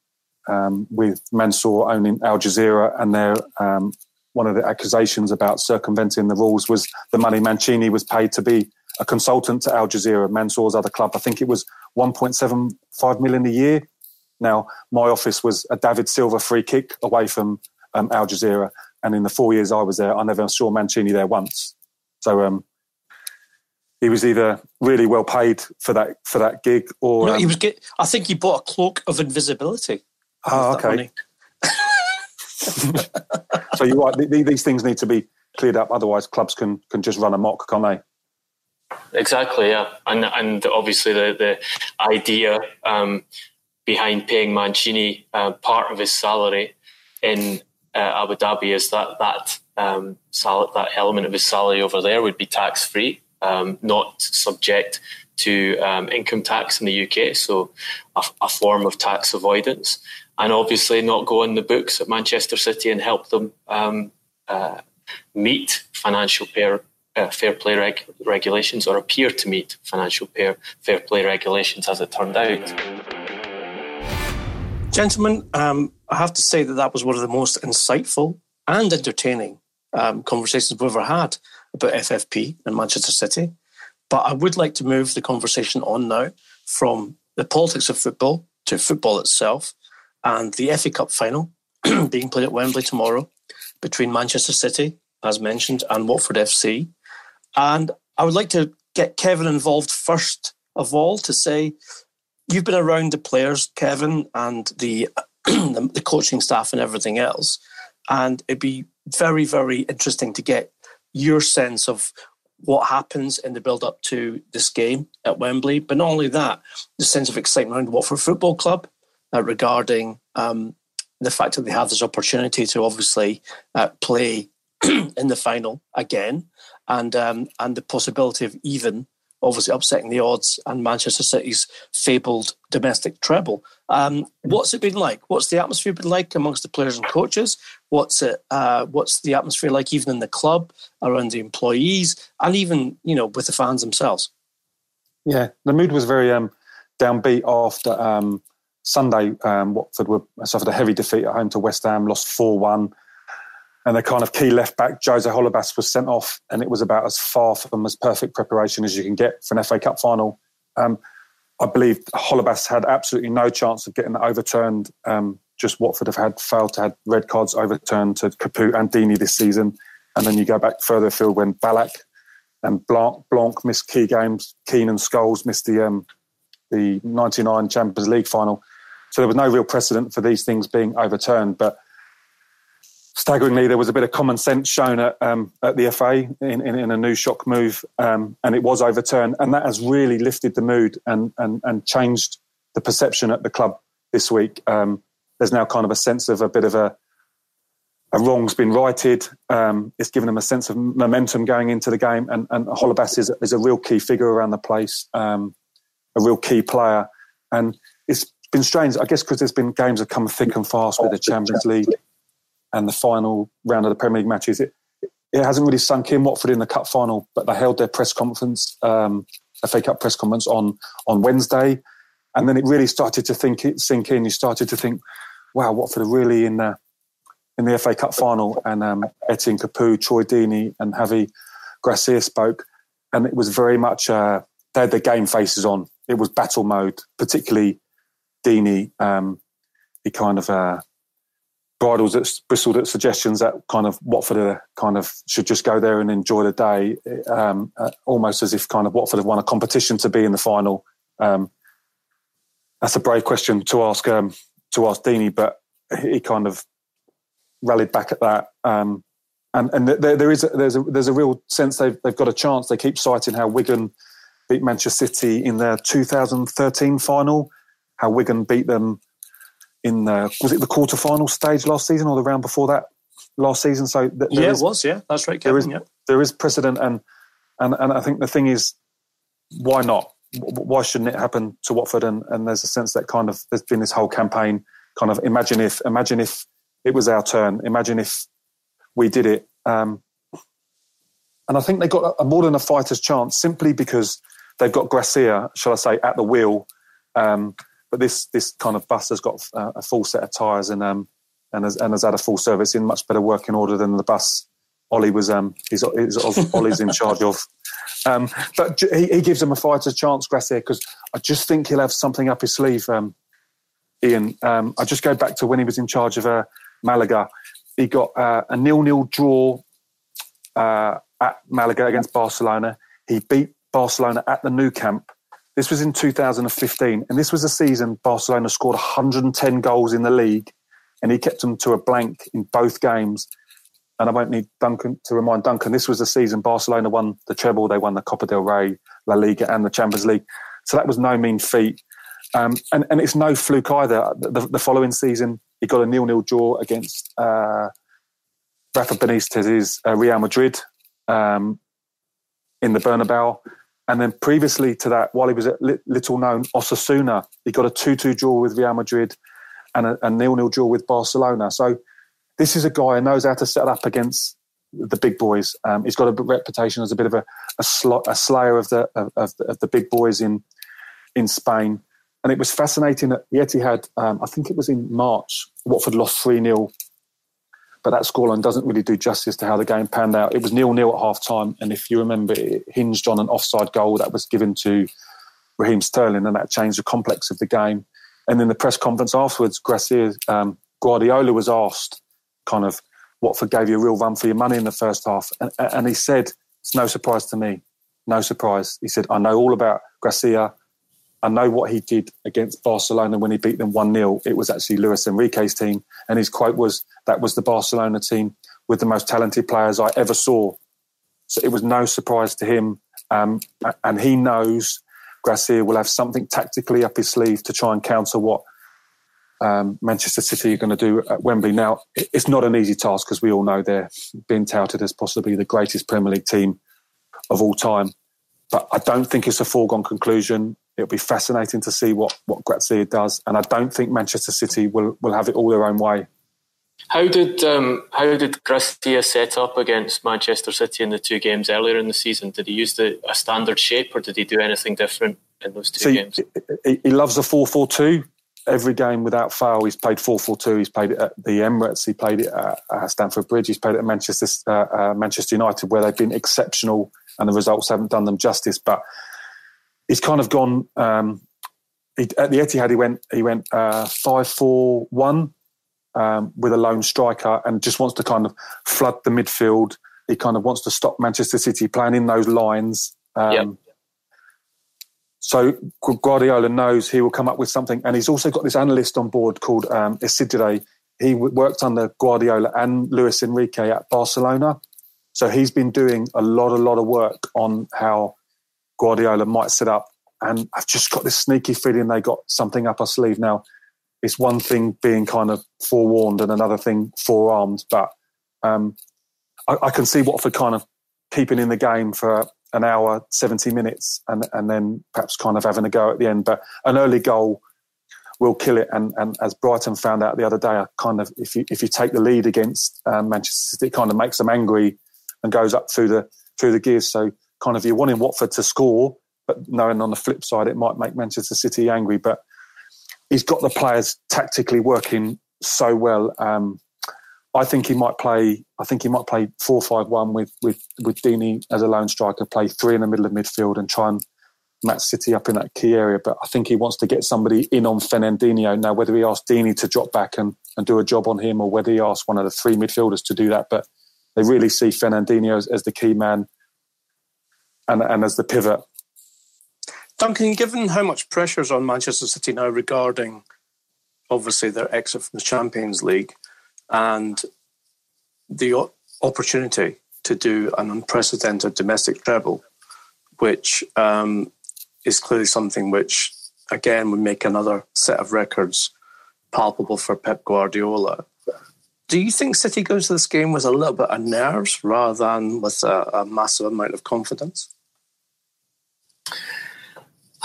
um, with Mansour owning Al Jazira, and their um, one of the accusations about circumventing the rules was the money Mancini was paid to be a consultant to Al Jazira, Mansour's other club. I think it was 1.75 million a year. Now, my office was a David Silva free kick away from um, Al Jazira. And in the four years I was there, I never saw Mancini there once. So um, he was either really well paid for that for that gig, or no, he um, was. Get, I think he bought a cloak of invisibility. Oh, okay. so you're right. These things need to be cleared up. Otherwise, clubs can can just run amok, can't they? Exactly. Yeah, and and obviously the the idea um, behind paying Mancini uh, part of his salary in uh, Abu Dhabi is that that um, sal- that element of his salary over there would be tax free, um, not subject to um, income tax in the UK, so a, form of tax avoidance, and obviously not go on the books at Manchester City and help them um, uh, meet financial fair, uh, fair play reg- regulations or appear to meet financial fair, fair play regulations as it turned out. Gentlemen, um, I have to say that that was one of the most insightful and entertaining um, conversations we've ever had about FFP and Manchester City. But I would like to move the conversation on now from the politics of football to football itself and the FA Cup final being played at Wembley tomorrow between Manchester City, as mentioned, and Watford FC. And I would like to get Kevin involved first of all to say you've been around the players, Kevin, and the the coaching staff and everything else. And it'd be very, very interesting to get your sense of what happens in the build up to this game at Wembley. But not only that, the sense of excitement around Watford Football Club uh, regarding um, the fact that they have this opportunity to obviously uh, play in the final again, and um, and the possibility of even obviously upsetting the odds and Manchester City's fabled domestic treble. Um, what's it been like? What's the atmosphere been like amongst the players and coaches? What's it? Uh, what's the atmosphere like even in the club, around the employees, and even you know with the fans themselves? Yeah, the mood was very um, downbeat after um, Sunday. Um, Watford were suffered a heavy defeat at home to West Ham, lost four one and the kind of key left back, Jose Holebas, was sent off, and it was about as far from as perfect preparation as you can get for an FA Cup final. Um, I believe Holebas had absolutely no chance of getting that overturned. Um, just Watford have had failed to have red cards overturned to Capoue and Deeney this season, and then you go back further afield when Ballack and Blanc, Blanc missed key games, Keane and Scholes missed the um, the '99 Champions League final. So there was no real precedent for these things being overturned, but staggeringly, there was a bit of common sense shown at, um, at the FA in, in, in, a new shock move, um, and it was overturned. And that has really lifted the mood and, and, and changed the perception at the club this week. Um, there's now kind of a sense of a bit of a, a wrong's been righted. Um, it's given them a sense of momentum going into the game, and, and Holebas is, is a real key figure around the place, um, a real key player. And it's been strange, I guess, because there's been games that come thick and fast with the Champions League and the final round of the Premier League matches, it, it hasn't really sunk in Watford in the cup final, but they held their press conference, um, FA Cup press conference on on Wednesday, and then it really started to think it sink in. You started to think, wow, Watford are really in the in the FA Cup final, and um, Etienne Capoue, Troy Deeney, and Javi Gracia spoke, and it was very much uh, they had their game faces on. It was battle mode, particularly Deeney. Um, he kind of uh, bridles that bristled at suggestions that kind of Watford are kind of should just go there and enjoy the day, um, uh, almost as if kind of Watford have won a competition to be in the final. Um, that's a brave question to ask um, to ask Deeney, but he kind of rallied back at that. Um, and and there, there is a, there's a there's a real sense they've they've got a chance. They keep citing how Wigan beat Manchester City in their 2013 final, how Wigan beat them in the was it the quarterfinal stage last season or the round before that last season? So th- yeah, is, it was. Yeah, that's right. Kevin, there is yeah. there is precedent, and and and I think the thing is, why not? Why shouldn't it happen to Watford? And and there's a sense that kind of there's been this whole campaign, kind of imagine if imagine if it was our turn, imagine if we did it. Um, and I think they got a, a more than a fighter's chance simply because they've got Gracia, shall I say, at the wheel. Um, but this this kind of bus has got uh, a full set of tyres and um and has, and has had a full service in much better working order than the bus Ollie was um he's, he's Ollie's in charge of. Um, but he, he gives him a fighter's chance, Gracia, because I just think he'll have something up his sleeve. Um, Ian, um, I just go back to when he was in charge of uh, Malaga. He got uh, a nil-nil draw uh, at Malaga against Barcelona. He beat Barcelona at the Nou Camp this was in 2015, and this was a season Barcelona scored 110 goals in the league, and he kept them to a blank in both games. And I won't need Duncan to remind Duncan, this was the season Barcelona won the treble. They won the Copa del Rey, La Liga, and the Champions League. So that was no mean feat. Um, and, and it's no fluke either. The, the, following season, he got a nil-nil draw against uh, Rafa Benitez's uh, Real Madrid um, in the Bernabeu. And then previously to that, while he was at little known Osasuna, he got a 2 2 draw with Real Madrid and a, nil nil draw with Barcelona. So this is a guy who knows how to set up against the big boys. Um, he's got a reputation as a bit of a, a, sl- a slayer of the, of, of, the, of the big boys in, in Spain. And it was fascinating that the Etihad, um, I think it was in March, Watford lost 3 0 but that scoreline doesn't really do justice to how the game panned out. It was nil nil at half time, and if you remember, it hinged on an offside goal that was given to Raheem Sterling, and that changed the complex of the game. And in the press conference afterwards, Gracia, um, Guardiola was asked, kind of, Watford gave you a real run for your money in the first half. And, and he said, it's no surprise to me. No surprise. He said, I know all about Gracia. I know what he did against Barcelona when he beat them 1 0. It was actually Luis Enrique's team. And his quote was, That was the Barcelona team with the most talented players I ever saw. So it was no surprise to him. Um, and he knows Gracia will have something tactically up his sleeve to try and counter what um, Manchester City are going to do at Wembley. Now, it's not an easy task because we all know they're being touted as possibly the greatest Premier League team of all time. But I don't think it's a foregone conclusion. It'll be fascinating to see what, what Gracia does. And I don't think Manchester City will, will have it all their own way. How did um, how did Gracia set up against Manchester City in the two games earlier in the season? Did he use the, a standard shape or did he do anything different in those two so games? He, he loves a 4 4 2 every game without fail. He's played 4 4 2. He's played it at the Emirates. He played it at uh, Stamford Bridge. He's played it at Manchester, uh, uh, Manchester United, where they've been exceptional and the results haven't done them justice. But he's kind of gone. Um, he, at the Etihad, he went he went uh, five four one um, with a lone striker and just wants to kind of flood the midfield. He kind of wants to stop Manchester City playing in those lines. Um, yep. So Guardiola knows he will come up with something, and he's also got this analyst on board called um, Isidre. He worked under Guardiola and Luis Enrique at Barcelona, so he's been doing a lot, a lot of work on how Guardiola might set up. And I've just got this sneaky feeling they got something up our sleeve now. It's one thing being kind of forewarned and another thing forearmed, but um, I, I can see Watford kind of keeping in the game for an hour, 70 minutes, and, and then perhaps kind of having a go at the end. But an early goal will kill it. And, and as Brighton found out the other day, I kind of if you if you take the lead against um, Manchester City, it kind of makes them angry and goes up through the through the gears. So kind of you're wanting Watford to score, but knowing on the flip side it might make Manchester City angry. But he's got the players tactically working so well. Um, I think he might play. I think he might play four five one with with with Deeney as a lone striker, play three in the middle of midfield, and try and match City up in that key area. But I think he wants to get somebody in on Fernandinho now. Whether he asks Deeney to drop back and, and do a job on him, or whether he asks one of the three midfielders to do that, but they really see Fernandinho as, as the key man and and as the pivot. Duncan, given how much pressure is on Manchester City now regarding obviously their exit from the Champions League and the opportunity to do an unprecedented domestic treble, which um, is clearly something which, again, would make another set of records palpable for Pep Guardiola. Do you think City goes to this game with a little bit of nerves rather than with a, a massive amount of confidence?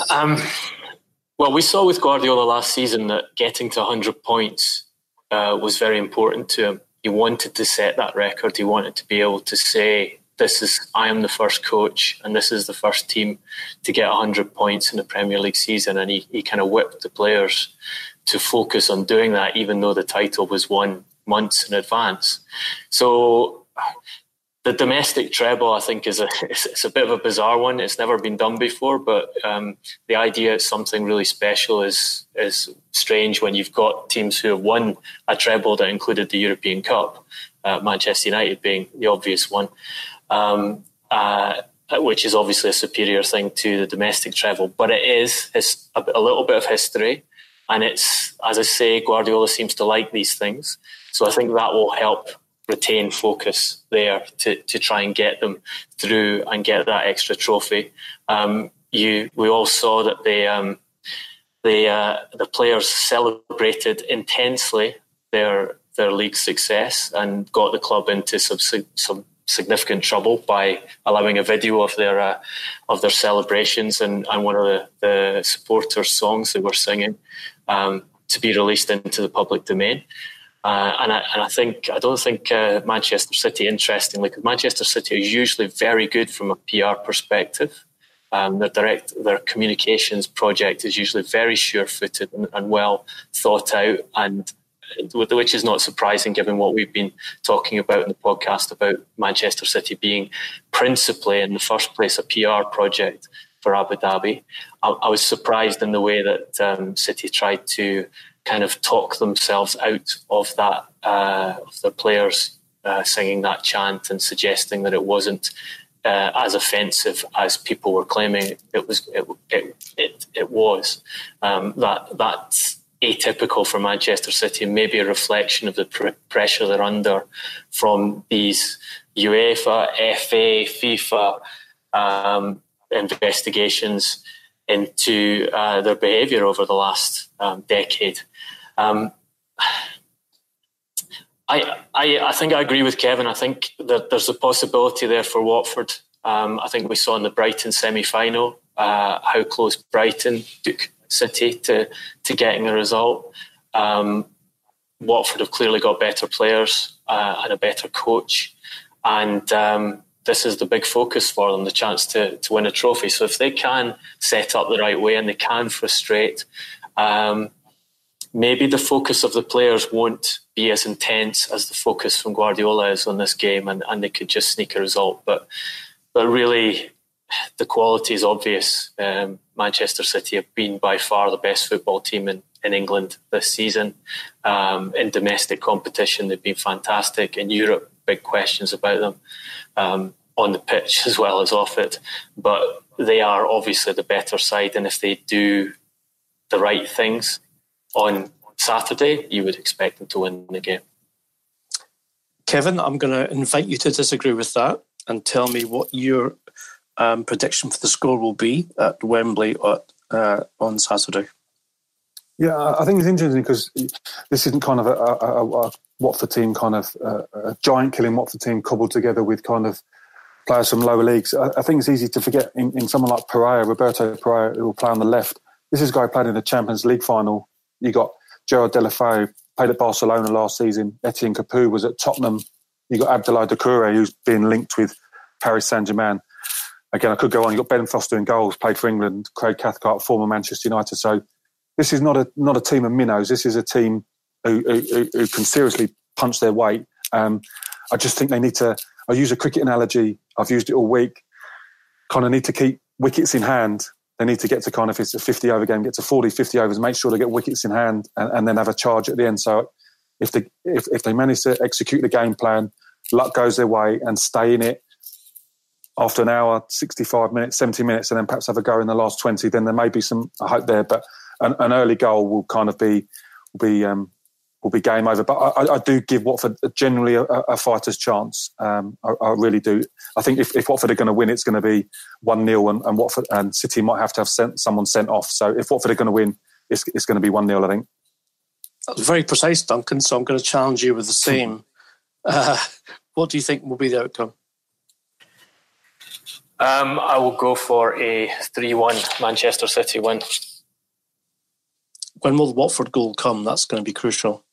Um, well, we saw with Guardiola last season that getting to 100 points uh, was very important to him. He wanted to set that record. He wanted to be able to say, "This is I am the first coach, and this is the first team to get 100 points in the Premier League season." And he, he kind of whipped the players to focus on doing that, even though the title was won months in advance. So the domestic treble, I think, is a it's, a bit of a bizarre one. It's never been done before, but um, the idea it's something really special is is strange when you've got teams who have won a treble that included the European Cup, uh, Manchester United being the obvious one, um, uh, which is obviously a superior thing to the domestic treble. But it is a little bit of history, and it's as I say, Guardiola seems to like these things, so I think that will help retain focus there to, to try and get them through and get that extra trophy. Um, you, we all saw that the um, the uh, the players celebrated intensely their their league success and got the club into some some significant trouble by allowing a video of their uh, of their celebrations and, and one of the, the supporters' songs they were singing um, to be released into the public domain. Uh, and, I, and I think I don't think uh, Manchester City, interestingly, because Manchester City are usually very good from a PR perspective. Um, their direct their communications project is usually very sure-footed and, and well thought out, and which is not surprising given what we've been talking about in the podcast about Manchester City being principally in the first place a PR project for Abu Dhabi. I, I was surprised in the way that um, City tried to kind of talk themselves out of that uh, of the players' uh, singing that chant and suggesting that it wasn't uh, as offensive as people were claiming it was. It it it, it was um, that that's atypical for Manchester City, maybe a reflection of the pr- pressure they're under from these UEFA, FA, FIFA um, investigations into uh, their behaviour over the last um, decade. Um, I, I, I think I agree with Kevin. I think that there's a possibility there for Watford. Um, I think we saw in the Brighton semi final uh, how close Brighton took City to, to getting a result. Um, Watford have clearly got better players uh, and a better coach. And um, this is the big focus for them the chance to, to win a trophy. So if they can set up the right way and they can frustrate, um, maybe the focus of the players won't be as intense as the focus from Guardiola is on this game, and, and they could just sneak a result. But but really, the quality is obvious. Um, Manchester City have been by far the best football team in, in England this season. Um, in domestic competition, they've been fantastic. In Europe, big questions about them um, on the pitch as well as off it. But they are obviously the better side, and if they do the right things, on Saturday, you would expect them to win the game. Kevin, I'm going to invite you to disagree with that and tell me what your um, prediction for the score will be at Wembley at, uh, on Saturday. Yeah, I think it's interesting because this isn't kind of a, a, a Watford team, kind of uh, a giant killing Watford team cobbled together with kind of players from lower leagues. I, I think it's easy to forget in, in someone like Pereyra, Roberto Pereyra, who will play on the left. This is a guy who played in the Champions League final you got Gerard Deulofeu, played at Barcelona last season. Etienne Capoue was at Tottenham. You got Abdoulaye Doucouré, who's been linked with Paris Saint Germain. Again, I could go on. You got Ben Foster in goals, played for England. Craig Cathcart, former Manchester United. So this is not a not a team of minnows. This is a team who, who, who can seriously punch their weight. Um, I just think they need to. I use a cricket analogy. I've used it all week. Kind of need to keep wickets in hand they need to get to kind of, if it's a 50 over game, get to 40, 50 overs, make sure they get wickets in hand and, and then have a charge at the end. So if they, if, if they manage to execute the game plan, luck goes their way and stay in it after an hour, 65 minutes, 70 minutes, and then perhaps have a go in the last 20, then there may be some hope there. But an, an early goal will kind of be, will be, um, will be game over. But I, I do give Watford generally a, a fighter's chance. Um, I, I, really do. I think if, if Watford are going to win, it's going to be one 0 and, and Watford and City might have to have sent someone sent off. So if Watford are going to win, it's, it's going to be one 0 I think. That was very precise, Duncan. So I'm going to challenge you with the same. Uh, what do you think will be the outcome? Um, I will go for a 3 1 Manchester City win. When will the Watford goal come? That's going to be crucial.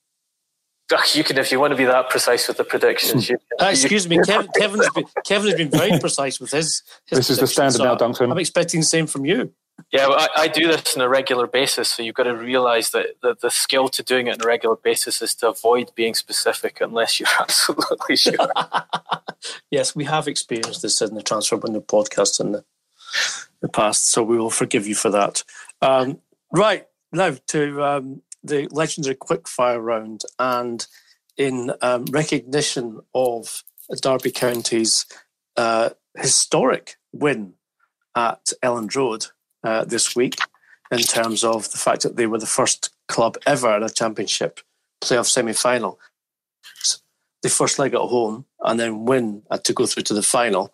You can, if you want to be that precise with the predictions. You, uh, excuse me, Kevin, Kevin's been, Kevin has been very precise with his. his this is the standard so now, Duncan. I'm expecting the same from you. Yeah, well, I, I, do this on a regular basis, so you've got to realise that the, the skill to doing it on a regular basis is to avoid being specific unless you're absolutely sure. yes, we have experienced this in the Transfer Window podcast in the, the past, so we will forgive you for that. Um, right, now to um, the legendary quickfire round, and in um, recognition of Derby County's uh, historic win at Elland Road uh, this week, in terms of the fact that they were the first club ever in a championship playoff semi final. The first leg at home and then win uh, to go through to the final.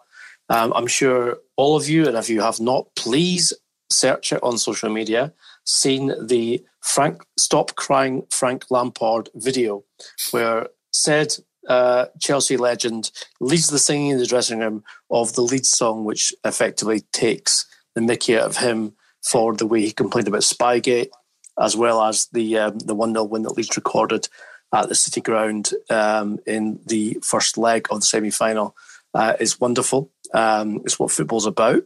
Um, I'm sure all of you, and if you have not, please search it on social media seen the Frank Stop Crying Frank Lampard video, where said uh, Chelsea legend leads the singing in the dressing room of the lead song, which effectively takes the mickey out of him for the way he complained about Spygate, as well as the um, the one 0 win that Leeds recorded at the City Ground um, in the first leg of the semi final. Uh, is wonderful. Um, it's what football's about.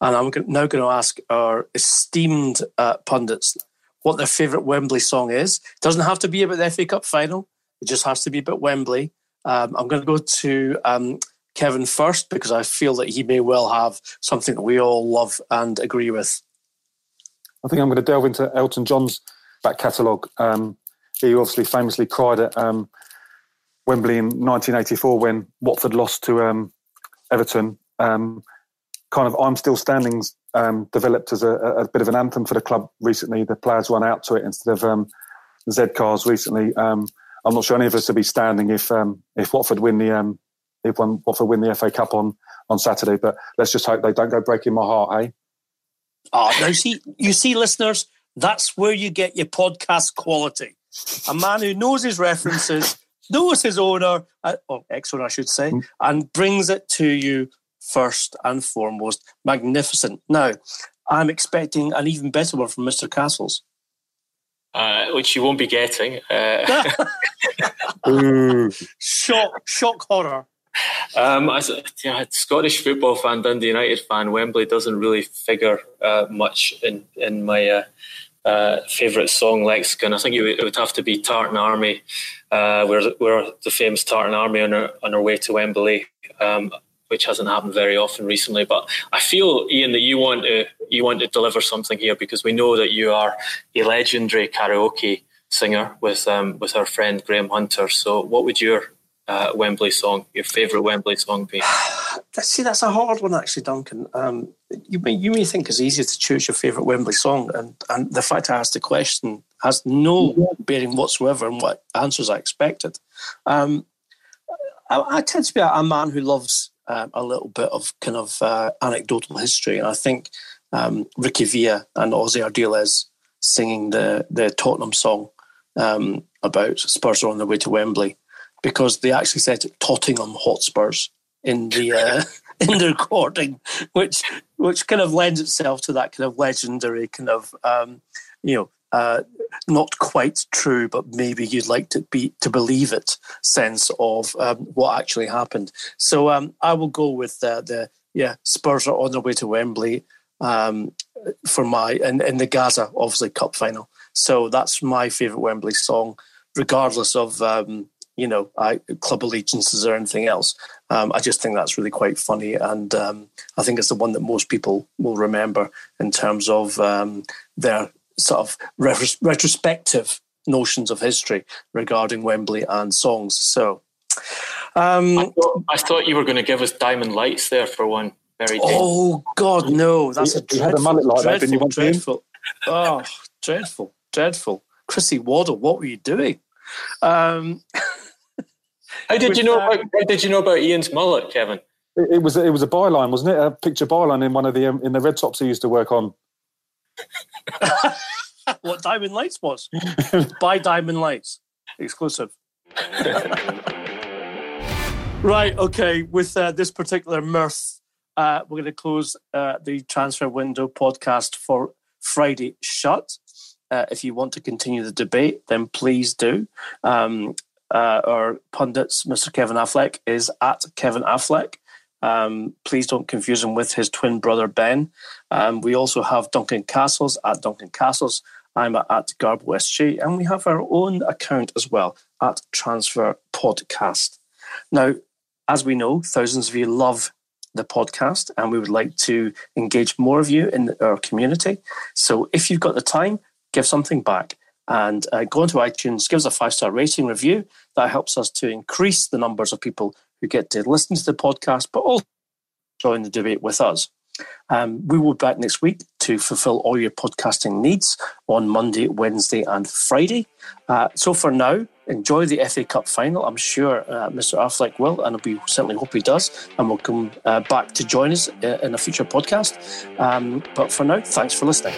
And I'm now going to ask our esteemed uh, pundits what their favourite Wembley song is. It doesn't have to be about the FA Cup final, it just has to be about Wembley. Um, I'm going to go to um, Kevin first because I feel that he may well have something that we all love and agree with. I think I'm going to delve into Elton John's back catalogue. Um, he obviously famously cried at um, Wembley in 1984 when Watford lost to um, Everton. Um, kind of I'm Still Standing um, developed as a, a, bit of an anthem for the club recently. The players run out to it instead of um, Z cars recently. Um, I'm not sure any of us will be standing if um, if Watford win the um, if Watford win the FA Cup on on Saturday. But let's just hope they don't go breaking my heart, eh? Oh, now see, you see, listeners, that's where you get your podcast quality. A man who knows his references, knows his owner, uh, or ex-owner, I should say, mm. and brings it to you first and foremost. Magnificent. Now, I'm expecting an even better one from Mr. Castles. Uh, which you won't be getting. Uh, shock, shock horror. Um, as a yeah, Scottish football fan, Dundee United fan, Wembley doesn't really figure uh, much in in my uh, uh, favourite song lexicon. I think it would, it would, have to be Tartan Army, uh, where where the famous Tartan Army on our on our way to Wembley. Um, which hasn't happened very often recently. But I feel, Ian, that you want to you want to deliver something here because we know that you are a legendary karaoke singer with um, with our friend Graham Hunter. So, what would your uh, Wembley song, your favourite Wembley song be? See, that's a hard one, actually, Duncan. Um, you may you may think it's easier to choose your favourite Wembley song, and and the fact I asked the question has no bearing whatsoever on what answers I expected. Um, I, I, tend to be a, a man who loves um, a little bit of kind of uh, anecdotal history. And I think um, Ricky Villa and Ossie Ardiles singing the, the Tottenham song um, about Spurs are on their way to Wembley because they actually said Tottenham Hotspurs in the uh, in the recording, which which kind of lends itself to that kind of legendary kind of um, you know uh, not quite true, but maybe you'd like to be to believe it sense of um, what actually happened. So um, I will go with uh, the yeah Spurs are on their way to Wembley um, for my and in the Gaza obviously Cup final. So that's my favourite Wembley song, regardless of um, you know I, club allegiances or anything else. Um, I just think that's really quite funny, and um, I think it's the one that most people will remember in terms of their sort of retrospective notions of history regarding Wembley and songs. So, um, I, thought, I, thought, you were going to give us Diamond Lights there for one very day. Oh God, no! That's a dreadful, had a mullet like dreadful, that, dreadful. oh, dreadful, dreadful. Chrissy Waddle, what were you doing? Um, how did you know? About, how did you know about Ian's mullet, Kevin? It, it was it was a byline, wasn't it? A picture byline in one of the um, in the Red Tops he used to work on. what Diamond Lights was. Buy Diamond Lights. Exclusive. right, okay. With uh, this particular mirth, uh, we're going to close uh, the transfer window podcast for Friday shut. Uh, if you want to continue the debate, then please do. Um, uh, our pundits, Mr. Kevin Affleck, is at Kevin Affleck. Um, please don't confuse him with his twin brother Ben. Um, we also have Duncan Castles at Duncan Castles. I'm at Garbo SG, and we have our own account as well at Transfer Podcast. Now, as we know, thousands of you love the podcast, and we would like to engage more of you in our community. So, if you've got the time, give something back and uh, go onto iTunes, give us a five star rating review. That helps us to increase the numbers of people who get to listen to the podcast, but also join the debate with us. Um, we will be back next week to fulfill all your podcasting needs on Monday, Wednesday, and Friday. Uh, so for now, enjoy the FA Cup final. I'm sure uh, Mr. Affleck will, and we certainly hope he does, and will come uh, back to join us uh, in a future podcast. Um, but for now, thanks for listening.